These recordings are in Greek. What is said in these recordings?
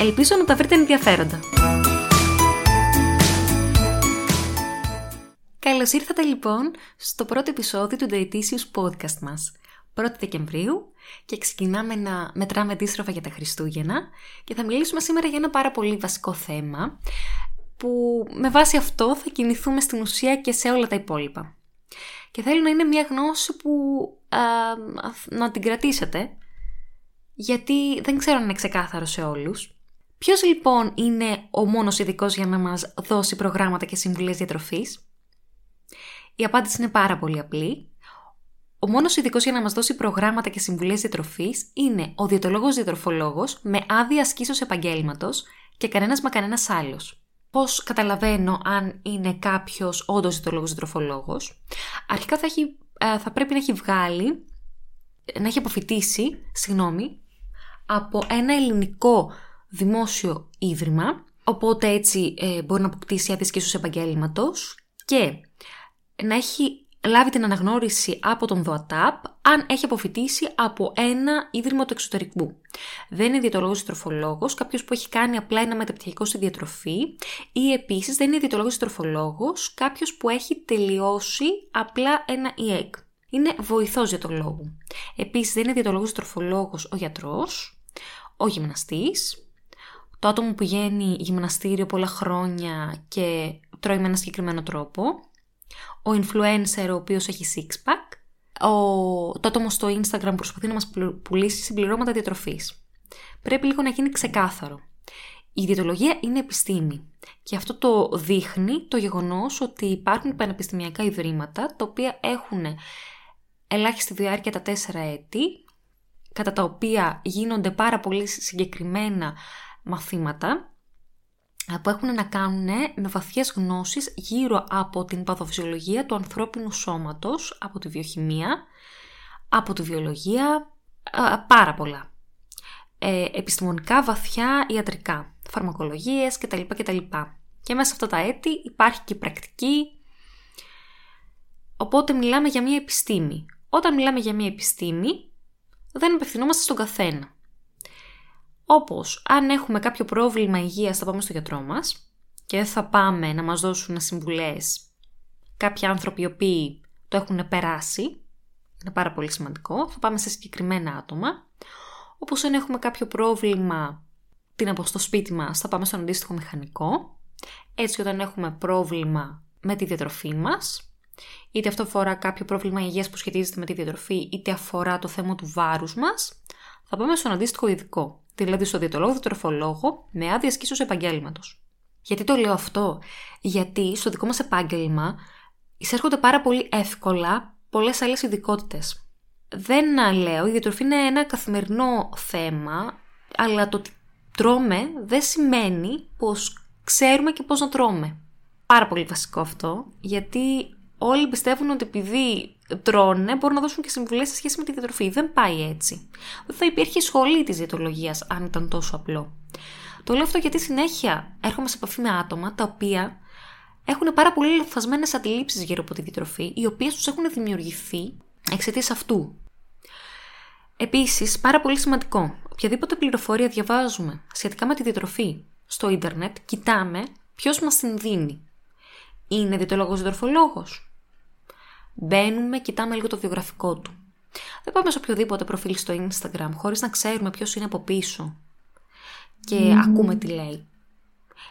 Ελπίζω να τα βρείτε ενδιαφέροντα. Καλώς ήρθατε λοιπόν στο πρώτο επεισόδιο του Dietitious Podcast μας. 1η Δεκεμβρίου και ξεκινάμε να μετράμε αντίστροφα για τα Χριστούγεννα και θα μιλήσουμε σήμερα για ένα πάρα πολύ βασικό θέμα που με βάση αυτό θα κινηθούμε στην ουσία και σε όλα τα υπόλοιπα. Και θέλω να είναι μια γνώση που να την κρατήσετε γιατί δεν ξέρω αν είναι ξεκάθαρο σε όλους. Ποιος λοιπόν είναι ο μόνος ειδικός για να μας δώσει προγράμματα και συμβουλές διατροφής; Η απάντηση είναι πάρα πολύ απλή. Ο μόνος ειδικός για να μας δώσει προγράμματα και συμβουλές διατροφής είναι ο διαιτολόγος διατροφολόγος με άδεια ασκήσεως επαγγέλματος και κανένας μα κανένας άλλος. Πώς καταλαβαίνω αν είναι κάποιος όντως διαιτολόγος διατροφολόγος; Αρχικά θα, έχει, ε, θα πρέπει να έχει βγάλει, να έχει αποφυτίσει, συγγνώμη, από ένα ελληνικό δημόσιο ίδρυμα, οπότε έτσι ε, μπορεί να αποκτήσει άδειες και επαγγέλματος και να έχει λάβει την αναγνώριση από τον ΔΟΑΤΑΠ αν έχει αποφυτίσει από ένα ίδρυμα του εξωτερικού. Δεν είναι διαιτολόγος ή τροφολόγος, κάποιος που έχει κάνει απλά ένα μεταπτυχιακό στη διατροφή ή επίσης δεν είναι διαιτολόγος ή τροφολόγος, κάποιος που έχει τελειώσει απλά ένα ΙΕΚ. Είναι βοηθός διαιτολόγου. Επίσης δεν είναι διαιτολόγος ή τροφολόγος ο γιατρός, ο γυμναστής, το άτομο που πηγαίνει γυμναστήριο πολλά χρόνια και τρώει με ένα συγκεκριμένο τρόπο, ο influencer ο οποίος έχει six-pack, ο, το άτομο στο Instagram που προσπαθεί να μας πουλήσει συμπληρώματα διατροφής. Πρέπει λίγο να γίνει ξεκάθαρο. Η διαιτολογία είναι επιστήμη και αυτό το δείχνει το γεγονός ότι υπάρχουν πανεπιστημιακά ιδρύματα τα οποία έχουν ελάχιστη διάρκεια τα τέσσερα έτη κατά τα οποία γίνονται πάρα πολύ συγκεκριμένα μαθήματα που έχουν να κάνουν με βαθιές γνώσεις γύρω από την παθοφυσιολογία του ανθρώπινου σώματος, από τη βιοχημία, από τη βιολογία, πάρα πολλά. Ε, επιστημονικά, βαθιά, ιατρικά, φαρμακολογίες κτλ. κτλ. Και μέσα σε αυτά τα έτη υπάρχει και η πρακτική, οπότε μιλάμε για μια επιστήμη. Όταν μιλάμε για μια επιστήμη, δεν απευθυνόμαστε στον καθένα. Όπως αν έχουμε κάποιο πρόβλημα υγείας θα πάμε στο γιατρό μας και δεν θα πάμε να μας δώσουν συμβουλές κάποιοι άνθρωποι οι οποίοι το έχουν περάσει, είναι πάρα πολύ σημαντικό, θα πάμε σε συγκεκριμένα άτομα. Όπως αν έχουμε κάποιο πρόβλημα την από στο σπίτι μας θα πάμε στον αντίστοιχο μηχανικό. Έτσι όταν έχουμε πρόβλημα με τη διατροφή μας, είτε αυτό αφορά κάποιο πρόβλημα υγείας που σχετίζεται με τη διατροφή, είτε αφορά το θέμα του βάρους μας, θα πάμε στον αντίστοιχο ειδικό δηλαδή στο διαιτολόγο τροφολόγο με άδεια ασκήσεω επαγγέλματος. Γιατί το λέω αυτό, Γιατί στο δικό μας επάγγελμα εισέρχονται πάρα πολύ εύκολα πολλές άλλες ειδικότητες. Δεν λέω, η διατροφή είναι ένα καθημερινό θέμα, αλλά το ότι τρώμε δεν σημαίνει πως ξέρουμε και πώς να τρώμε. Πάρα πολύ βασικό αυτό, γιατί όλοι πιστεύουν ότι επειδή τρώνε μπορούν να δώσουν και συμβουλές σε σχέση με τη διατροφή. Δεν πάει έτσι. Δεν θα υπήρχε σχολή της διαιτολογίας αν ήταν τόσο απλό. Το λέω αυτό γιατί συνέχεια έρχομαι σε επαφή με άτομα τα οποία έχουν πάρα πολύ λαθασμένε αντιλήψεις γύρω από τη διατροφή, οι οποίες τους έχουν δημιουργηθεί εξαιτίας αυτού. Επίσης, πάρα πολύ σημαντικό, οποιαδήποτε πληροφορία διαβάζουμε σχετικά με τη διατροφή στο ίντερνετ, κοιτάμε ποιος μας την δίνει. Είναι διαιτολόγο διατροφολόγο, Μπαίνουμε, κοιτάμε λίγο το βιογραφικό του. Δεν πάμε σε οποιοδήποτε προφίλ στο Instagram χωρίς να ξέρουμε ποιος είναι από πίσω και ακούμε τι λέει.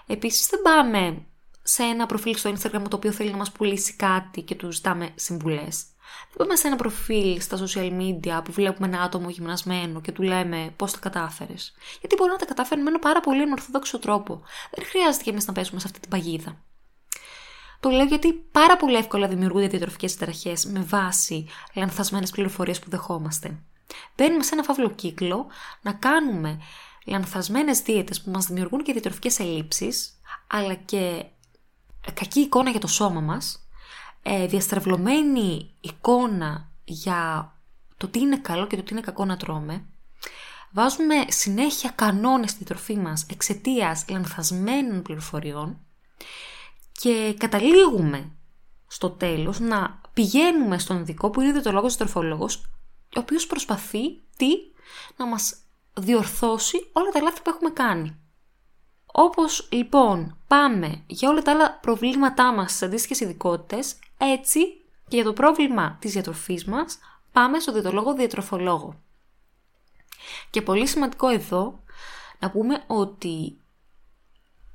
Επίσης δεν πάμε σε ένα προφίλ στο Instagram το οποίο θέλει να μας πουλήσει κάτι και του ζητάμε συμβουλές. Δεν πάμε σε ένα προφίλ στα social media που βλέπουμε ένα άτομο γυμνασμένο και του λέμε πώς τα κατάφερες. Γιατί μπορούμε να τα καταφέρουμε με ένα πάρα πολύ ανορθόδοξο τρόπο. Δεν χρειάζεται και εμείς να πέσουμε σε αυτή την παγίδα. Το λέω γιατί πάρα πολύ εύκολα δημιουργούνται διατροφικές συνταραχέ με βάση λανθασμένες πληροφορίες που δεχόμαστε. Μπαίνουμε σε ένα φαύλο κύκλο να κάνουμε λανθασμένες δίαιτες που μας δημιουργούν και διατροφικές ελλείψεις, αλλά και κακή εικόνα για το σώμα μας, ε, διαστρεβλωμένη εικόνα για το τι είναι καλό και το τι είναι κακό να τρώμε, βάζουμε συνέχεια κανόνες στη τροφή μας εξαιτίας λανθασμένων πληροφοριών και καταλήγουμε στο τέλος να πηγαίνουμε στον ειδικό που είναι ο λόγος τροφολόγος ο οποίος προσπαθεί τι, να μας διορθώσει όλα τα λάθη που έχουμε κάνει. Όπως λοιπόν πάμε για όλα τα άλλα προβλήματά μας στις αντίστοιχες ειδικότητες, έτσι και για το πρόβλημα της διατροφής μας πάμε στο διαιτολόγο διατροφολόγο. Και πολύ σημαντικό εδώ να πούμε ότι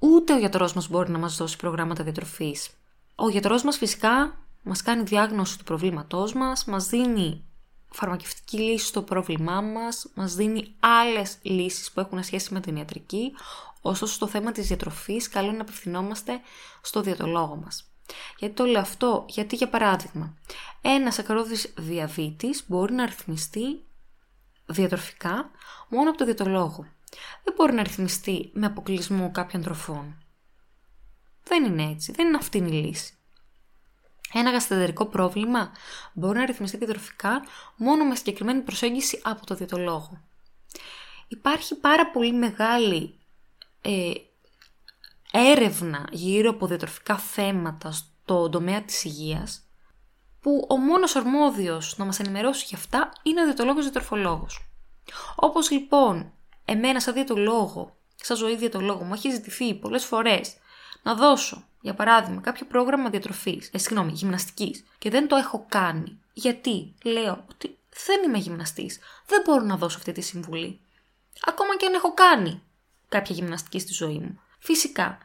ούτε ο γιατρός μας μπορεί να μας δώσει προγράμματα διατροφής. Ο γιατρός μας φυσικά μας κάνει διάγνωση του προβλήματός μας, μας δίνει φαρμακευτική λύση στο πρόβλημά μας, μας δίνει άλλες λύσεις που έχουν σχέση με την ιατρική, ωστόσο στο θέμα της διατροφής καλό είναι να απευθυνόμαστε στο διατολόγο μας. Γιατί το λέω αυτό, γιατί για παράδειγμα, ένας ακαρόδης διαβήτης μπορεί να ρυθμιστεί διατροφικά μόνο από το διατολόγο. Δεν μπορεί να ρυθμιστεί με αποκλεισμό κάποιων τροφών. Δεν είναι έτσι, δεν είναι αυτή η λύση. Ένα γαστρεντερικό πρόβλημα μπορεί να ρυθμιστεί διατροφικά μόνο με συγκεκριμένη προσέγγιση από το διατολόγο. Υπάρχει πάρα πολύ μεγάλη ε, έρευνα γύρω από διατροφικά θέματα στο τομέα της υγείας που ο μόνος αρμόδιος να μας ενημερώσει για αυτά είναι ο διατολόγος διατροφολόγος. Όπως λοιπόν εμένα σαν διατολόγο, σαν ζωή διατολόγο μου έχει ζητηθεί πολλές φορές να δώσω, για παράδειγμα, κάποιο πρόγραμμα διατροφής, ε, συγγνώμη, γυμναστικής και δεν το έχω κάνει. Γιατί; Λέω ότι δεν είμαι γυμναστής, δεν μπορώ να δώσω αυτή τη συμβουλή. Ακόμα και αν έχω κάνει κάποια γυμναστική στη ζωή μου. Φυσικά,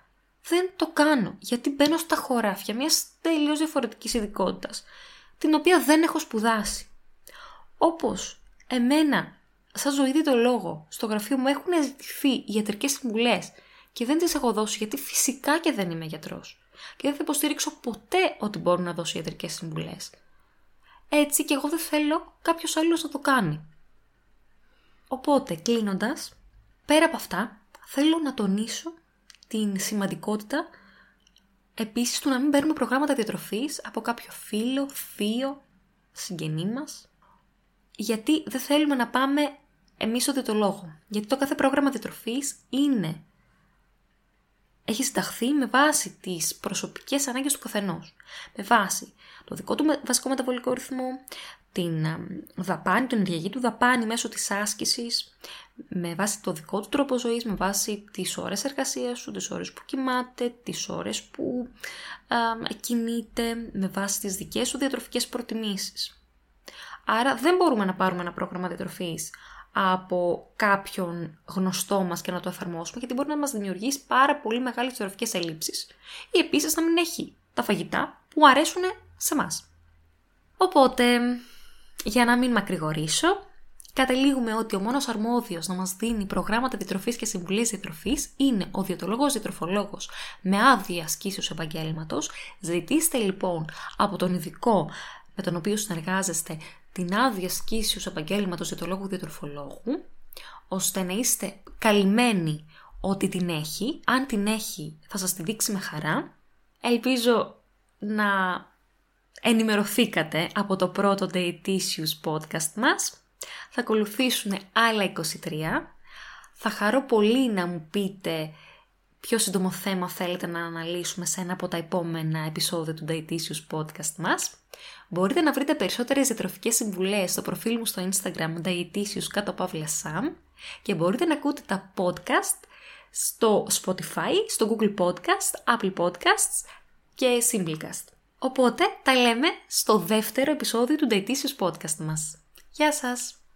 δεν το κάνω γιατί μπαίνω στα χωράφια μιας τελείως διαφορετικής ειδικότητας, την οποία δεν έχω σπουδάσει. Όπως εμένα, σαν ζωή το λόγο, στο γραφείο μου έχουν ζητηθεί ιατρικές συμβουλές και δεν τις έχω δώσει γιατί φυσικά και δεν είμαι γιατρός. Και δεν θα υποστηρίξω ποτέ ότι μπορώ να δώσω ιατρικές συμβουλές. Έτσι και εγώ δεν θέλω κάποιος άλλος να το κάνει. Οπότε, κλείνοντας, πέρα από αυτά, θέλω να τονίσω την σημαντικότητα επίσης του να μην παίρνουμε προγράμματα διατροφής από κάποιο φίλο, θείο, συγγενή μας, γιατί δεν θέλουμε να πάμε εμείς στο διαιτολόγο. Γιατί το κάθε πρόγραμμα διατροφής είναι έχει συνταχθεί με βάση τις προσωπικές ανάγκες του καθενός. Με βάση το δικό του βασικό μεταβολικό ρυθμό, την δαπάνη, την ενεργειακή του δαπάνη μέσω της άσκησης, με βάση το δικό του τρόπο ζωής, με βάση τις ώρες εργασίας του, τις ώρες που κοιμάται, τις ώρες που α, κινείται, με βάση τις δικές του διατροφικές προτιμήσεις. Άρα δεν μπορούμε να πάρουμε ένα πρόγραμμα διατροφής από κάποιον γνωστό μας και να το εφαρμόσουμε, γιατί μπορεί να μας δημιουργήσει πάρα πολύ μεγάλες διατροφικές ελλείψεις. Ή επίσης να μην έχει τα φαγητά που αρέσουν σε μας. Οπότε, για να μην μακρηγορήσω, καταλήγουμε ότι ο μόνος αρμόδιος να μας δίνει προγράμματα διατροφής και συμβουλές διατροφής είναι ο διατολόγος διατροφολόγος με άδεια ασκήσεως επαγγέλματος. Ζητήστε λοιπόν από τον ειδικό με τον οποίο συνεργάζεστε την άδεια ασκήσεως επαγγέλματος διατολόγου διατροφολόγου, ώστε να είστε καλυμμένοι ότι την έχει. Αν την έχει θα σας τη δείξει με χαρά. Ελπίζω να ενημερωθήκατε από το πρώτο Dietitious podcast μας. Θα ακολουθήσουν άλλα 23. Θα χαρώ πολύ να μου πείτε ποιο σύντομο θέμα θέλετε να αναλύσουμε σε ένα από τα επόμενα επεισόδια του Dietitious podcast μας. Μπορείτε να βρείτε περισσότερες διατροφικές συμβουλές στο προφίλ μου στο Instagram Dietitious κάτω παύλα Sam και μπορείτε να ακούτε τα podcast στο Spotify, στο Google Podcast, Apple Podcasts και Simplecast. Οπότε τα λέμε στο δεύτερο επεισόδιο του Dietitious Podcast μας. Γεια σας!